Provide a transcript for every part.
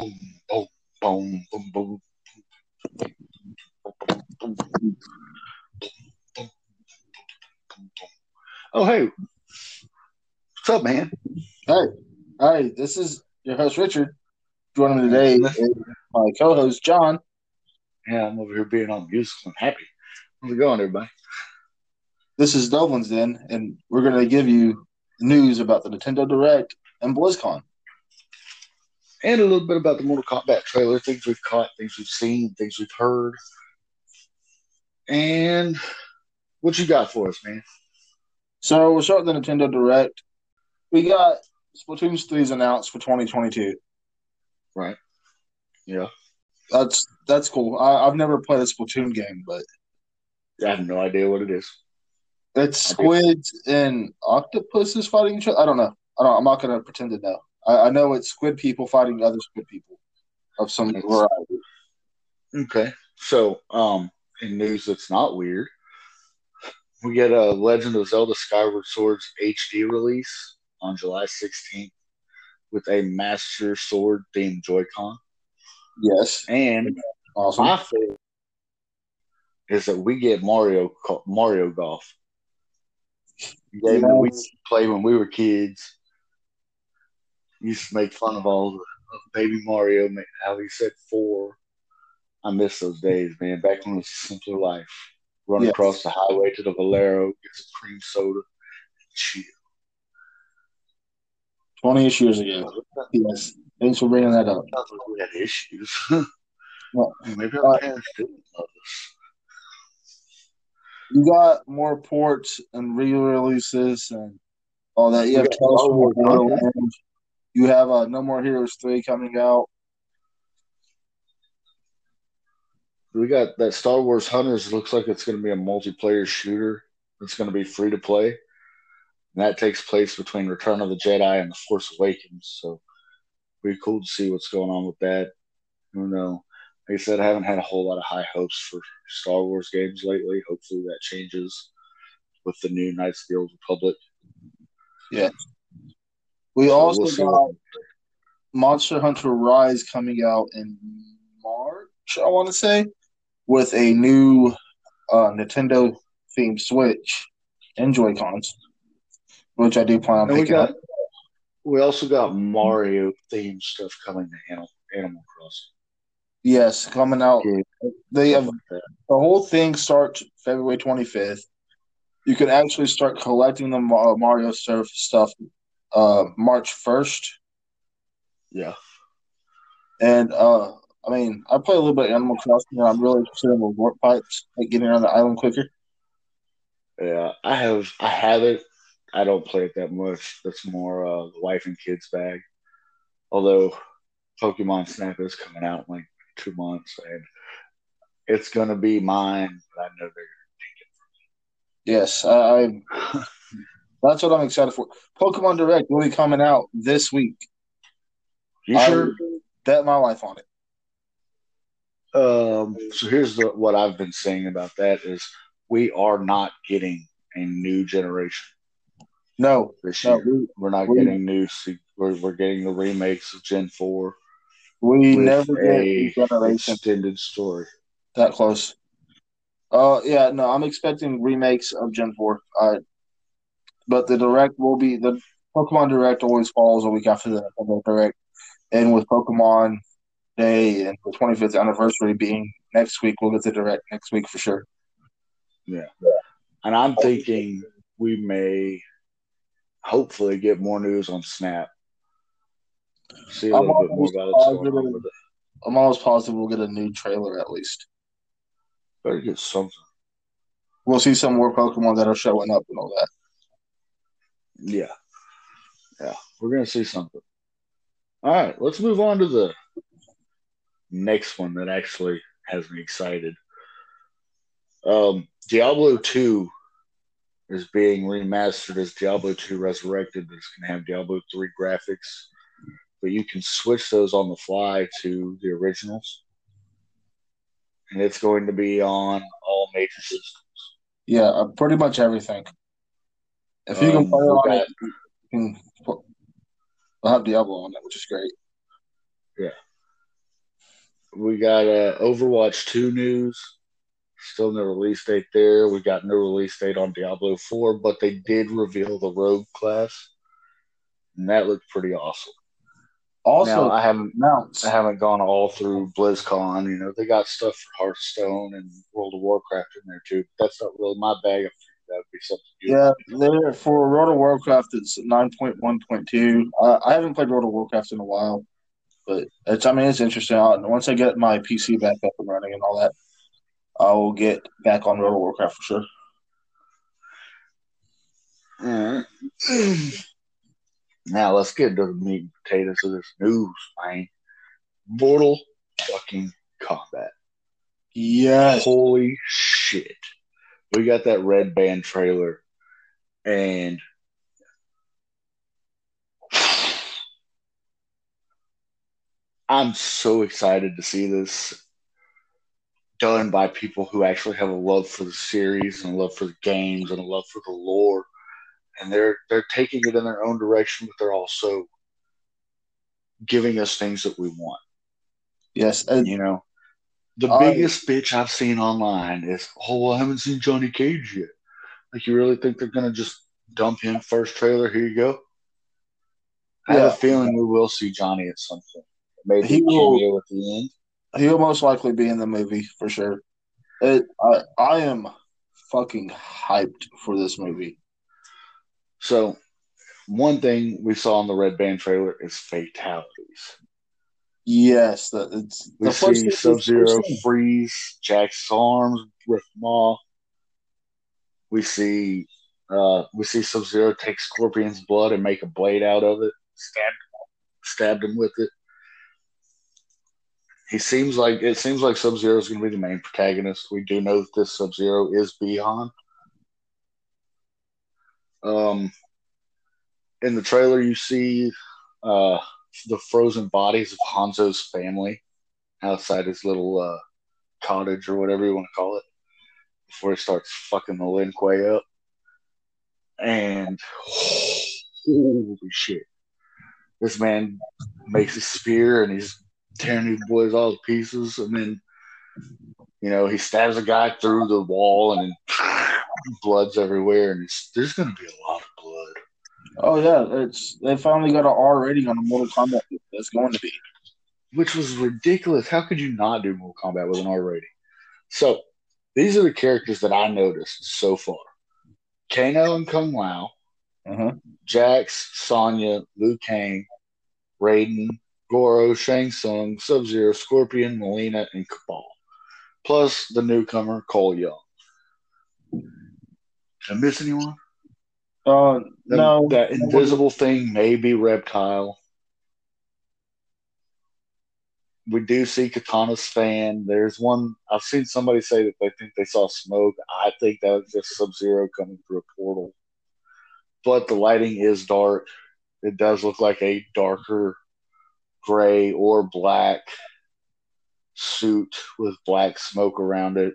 boom, boom, boom, boom, boom. Oh, hey. What's up, man? Hey, hi, this is your host, Richard. Joining me today is my co host, John. Yeah, I'm over here being all musical and happy. How's it going, everybody? This is Dovlin's Den, and we're going to give you news about the Nintendo Direct and BlizzCon. And a little bit about the Mortal Kombat trailer, things we've caught, things we've seen, things we've heard. And what you got for us, man? So we're starting the Nintendo Direct. We got Splatoon 3's announced for 2022. Right. Yeah. That's that's cool. I, I've never played a Splatoon game, but I have no idea what it is. it's squids and octopuses fighting each other. I don't know. I don't. I'm not going to pretend to know. I, I know it's squid people fighting other squid people of some variety. Okay. So, um, in news that's not weird, we get a Legend of Zelda Skyward Swords HD release on July 16th with a Master Sword themed Joy-Con. Yes, And awesome. my favorite is that we get Mario Mario Golf. Game that we Yes. used to play when we were kids. Used to make fun of all the baby Mario, ma- how he said four. I miss those days, man. Back when it was a simpler life. Run Yes. across the highway to the Valero, get some cream soda, and chill. Twenty ish years ago. Yes. Thanks for bringing that up. We had issues. Well, Maybe uh, parents didn't love us. You got more ports and re-releases and all that. You have Tales from the Borderlands. You have uh, No More Heroes three coming out. We got that Star Wars Hunters. Looks like it's going to be a multiplayer shooter. It's going to be free to play. And that takes place between Return of the Jedi and The Force Awakens. So, pretty cool to see what's going on with that. Who know? Like I said, I haven't had a whole lot of high hopes for Star Wars games lately. Hopefully, that changes with the new Knights of the Old Republic. We So also we'll got what- Monster Hunter Rise coming out in March, I want to say, with a new uh, Nintendo themed Switch and Joy Cons, which I do plan on And we picking got. up. We also got Mario themed stuff coming to Animal, Animal Crossing. Yes, coming out. Yeah. They have Stuff like that. the whole thing starts February 25th. You can actually start collecting the Mario Surf stuff uh, March 1st. Yeah. And uh, I mean, I play a little bit of Animal Crossing, and I'm really interested in the warp pipes, like getting around the island quicker. Yeah, I have I have it. I don't play it that much. That's more uh, the wife and kids bag. Although Pokemon Snap is coming out in like two months, and it's gonna be mine. But I know Yes, I, I they're. That's what I'm excited for. Pokemon Direct will be coming out this week. you I sure? bet my life on it. Um. So here's the, what I've been saying about that is we are not getting a new generation No, this no, year. we, We're not we- getting new. We're, we're getting the remakes of Gen Four we never get a generation extended story. that close. Uh, yeah, no, I'm expecting remakes of Gen Four. Uh, but the Direct will be the Pokemon Direct always falls a week after the Direct, and with Pokemon Day and the 25th anniversary being next week, we'll get the Direct next week for sure. Yeah. And I'm thinking we may hopefully get more news on Snap. See a I'm little bit more about what's going on positive- it. I'm almost positive we'll get a new trailer at least. Better get something. We'll see some more Pokemon that are showing up and all that. Yeah. Yeah. We're gonna see something. All right, let's move on to the next one that actually has me excited. Um, Diablo 2 is being remastered as Diablo 2 Resurrected. Going to have Diablo 3 graphics, but you can switch those on the fly to the originals. And it's going to be on all major systems. Yeah, uh, pretty much everything. If you can Um, play we on it, you can put, we'll have Diablo on it, which is great. Yeah. We got uh, Overwatch 2 news. Still no release date there. We got no release date on Diablo 4, but they did reveal the Rogue class. And that looked pretty awesome. Also, now, I haven't mounts. I haven't gone all through BlizzCon. You know, they got stuff for Hearthstone and World of Warcraft in there too. That's not really my bag. Think that would be something. Yeah, there for World of Warcraft, it's nine point one point two. Uh, I haven't played World of Warcraft in a while, but it's I mean it's interesting. i once I get my PC back up and running and all that, I will get back on World of Warcraft for sure. Alright. now let's get to the meat and potatoes of this news, man. Mortal fucking combat. Yes, Holy shit. We got that red band trailer and I'm so excited to see this done by people who actually have a love for the series and a love for the games and a love for the lore. And they're they're taking it in their own direction, but they're also giving us things that we want. yes, and You know, the oh, I- biggest bitch I've seen online is, "Oh, well, I haven't seen Johnny Cage yet." Like, you really think they're gonna just dump him first trailer? Here you go. I have a feeling we will see Johnny at some point. Maybe He will- at the end. he'll most likely be in the movie for sure. It, I, I am fucking hyped for this movie. So, one thing we saw in the Red Band trailer is fatalities. Yes, that it's We the see Sub Zero freeze Jax's arms with Maw. We see uh, we see Sub Zero take Scorpion's blood and make a blade out of it. Stabbed stabbed him with it. He seems like it seems like Sub Zero is going to be the main protagonist. We do know that this Sub Zero is Bi-Han. Um, in the trailer, you see uh, the frozen bodies of Hanzo's family outside his little uh, cottage or whatever you want to call it before he starts fucking the Lin Kuei up. And holy shit. This man makes a spear and he's tearing these boys all to pieces. And then, you know, he stabs a guy through the wall and blood's everywhere. And there's going to be a lot of blood. Oh yeah, it's they finally got an R rating on the Mortal Kombat. That's going to be. which was ridiculous. How could you not do Mortal Kombat with an R rating? So these are the characters that I noticed so far: Kano and Kung Lao, Uh-huh. Jax, Sonya, Liu Kang, Raiden, Goro, Shang Tsung, Sub Zero, Scorpion, Mileena, and Kabal, plus the newcomer Cole Young. Did I miss anyone? Uh, no, that invisible thing may be Reptile. We do see Katana's fan. There's one I've seen somebody say that they think they saw smoke. I think that was just Sub Zero coming through a portal. But the lighting is dark. It does look like a darker gray or black suit with black smoke around it.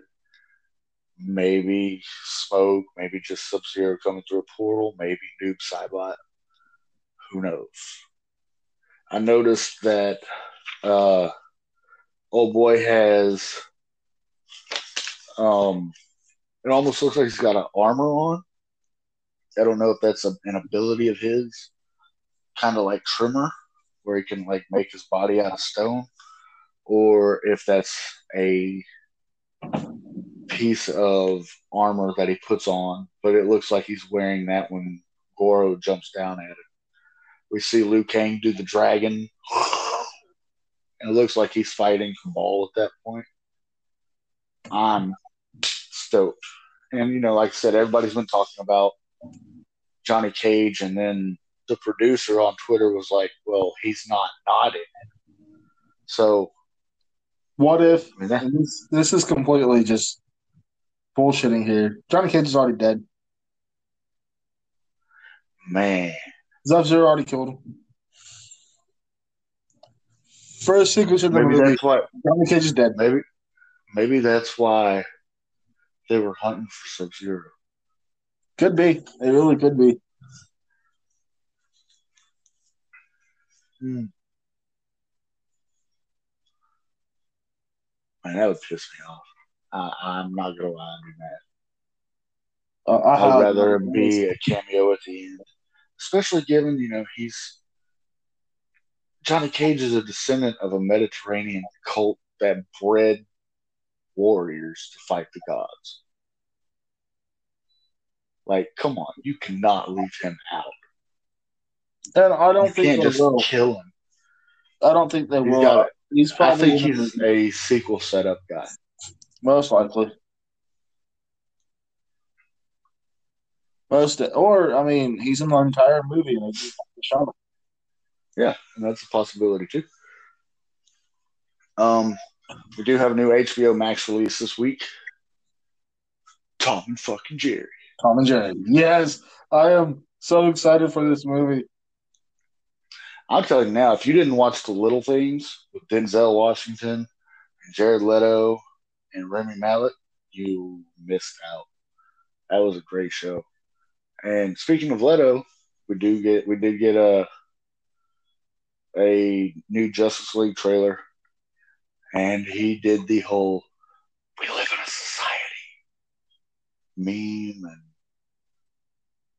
Maybe smoke, maybe just Sub Zero coming through a portal, maybe Noob Saibot. Who knows? I noticed that uh, old boy has um, it almost looks like he's got an armor on. I don't know if that's a, an ability of his, kind of like Tremor, where he can like make his body out of stone, or if that's a piece of armor that he puts on, but it looks like he's wearing that when Goro jumps down at it. We see Liu Kang do the dragon, and it looks like he's fighting Kabal at that point. I'm stoked. And, you know, like I said, everybody's been talking about Johnny Cage, and then the producer on Twitter was like, well, he's not not in it. So, what if I mean, that, this, this is completely just bullshitting here? Johnny Cage is already dead. man, Sub Zero already killed him. First sequence in the maybe movie, that's why Johnny Cage is dead. maybe maybe that's why they were hunting for Sub Zero. Could be. It really could be. Hmm. Man, that would piss me off. I, I'm not gonna lie, be mad. Uh, I I'd have- rather it be a cameo at the end, especially given you know he's Johnny Cage is a descendant of a Mediterranean cult that bred warriors to fight the gods. Like, come on, you cannot leave him out. and I don't you think can't they just will. kill him. I don't think they He's will. got- He's I probably think he's a sequel setup guy. Most likely. Most, or I mean, he's in the entire movie and they just shot him. Yeah, and that's a possibility too. Um, we do have a new HBO Max release this week. Tom and fucking Jerry. Tom and Jerry. Yes, I am so excited for this movie. I'll tell you now, if you didn't watch The Little Things with Denzel Washington and Jared Leto and Rami Malek, you missed out. That was a great show. And speaking of Leto, we do get we did get a a new Justice League trailer, and he did the whole "We live in a society" meme, and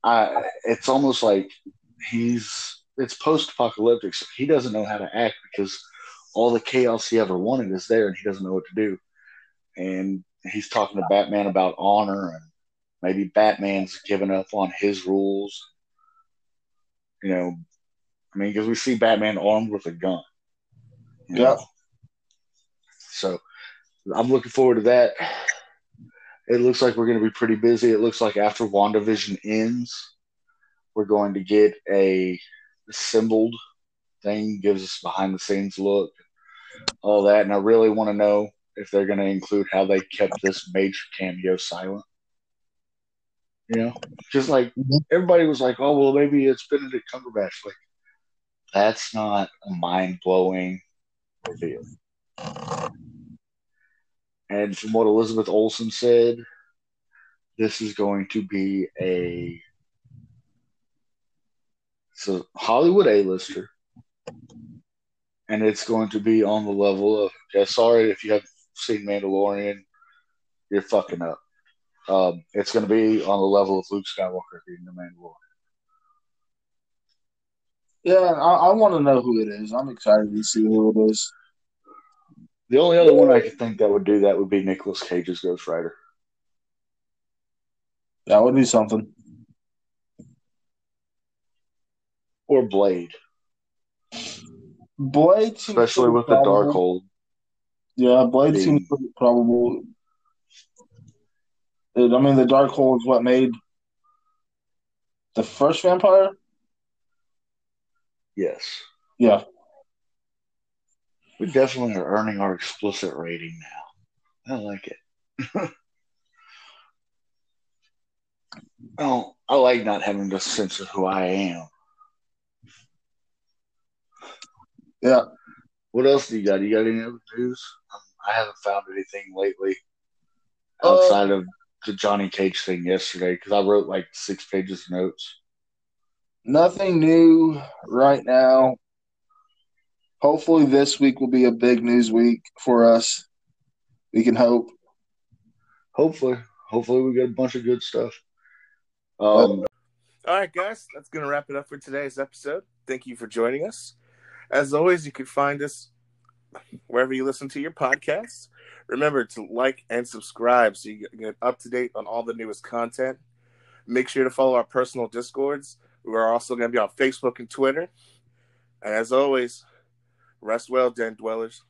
I it's almost like he's it's post apocalyptic, so he doesn't know how to act because all the chaos he ever wanted is there, and he doesn't know what to do. And he's talking to Batman about honor and maybe Batman's given up on his rules. You know, I mean, because we see Batman armed with a gun. know? Yeah. So I'm looking forward to that. It looks like we're going to be pretty busy. It looks like after WandaVision ends, we're going to get a assembled thing, gives us behind the scenes look, all that. And I really want to know if they're going to include how they kept this major cameo silent. You know, just like Mhm. everybody was like, oh, well, maybe it's Benedict Cumberbatch. Like, that's not a mind blowing reveal. And from what Elizabeth Olsen said, this is going to be a it's a Hollywood A-lister, and it's going to be on the level of. Yeah, sorry if you haven't seen Mandalorian, you're fucking up. Um, it's going to be on the level of Luke Skywalker being the Mandalorian. Yeah, I, I want to know who it is. I'm excited to see who it is. The only other one I could think that would do that would be Nicolas Cage's Ghost Rider. That would be something. or Blade, Blade, especially with the probable. Darkhold. Yeah, Blade The- seems pretty probable. It- I mean, the Darkhold is what made the first vampire. Yes, Yeah, we definitely are earning our explicit rating now. I like it. oh, I like not having the sense of who I am. yeah. What else do you got? You got any other news? Um, I haven't found anything lately Uh, outside of the Johnny Cage thing yesterday because I wrote like six pages of notes. Nothing new right now. Hopefully, this week will be a big news week for us. We can hope. Hopefully, hopefully we get a bunch of good stuff. Um, All right, guys, that's going to wrap it up for today's episode. Thank you for joining us. As always, you can find us wherever you listen to your podcasts. Remember to like and subscribe so you get up to date on all the newest content. Make sure to follow our personal discords. We're also going to be on Facebook and Twitter. And as always, rest well, Den Dwellers.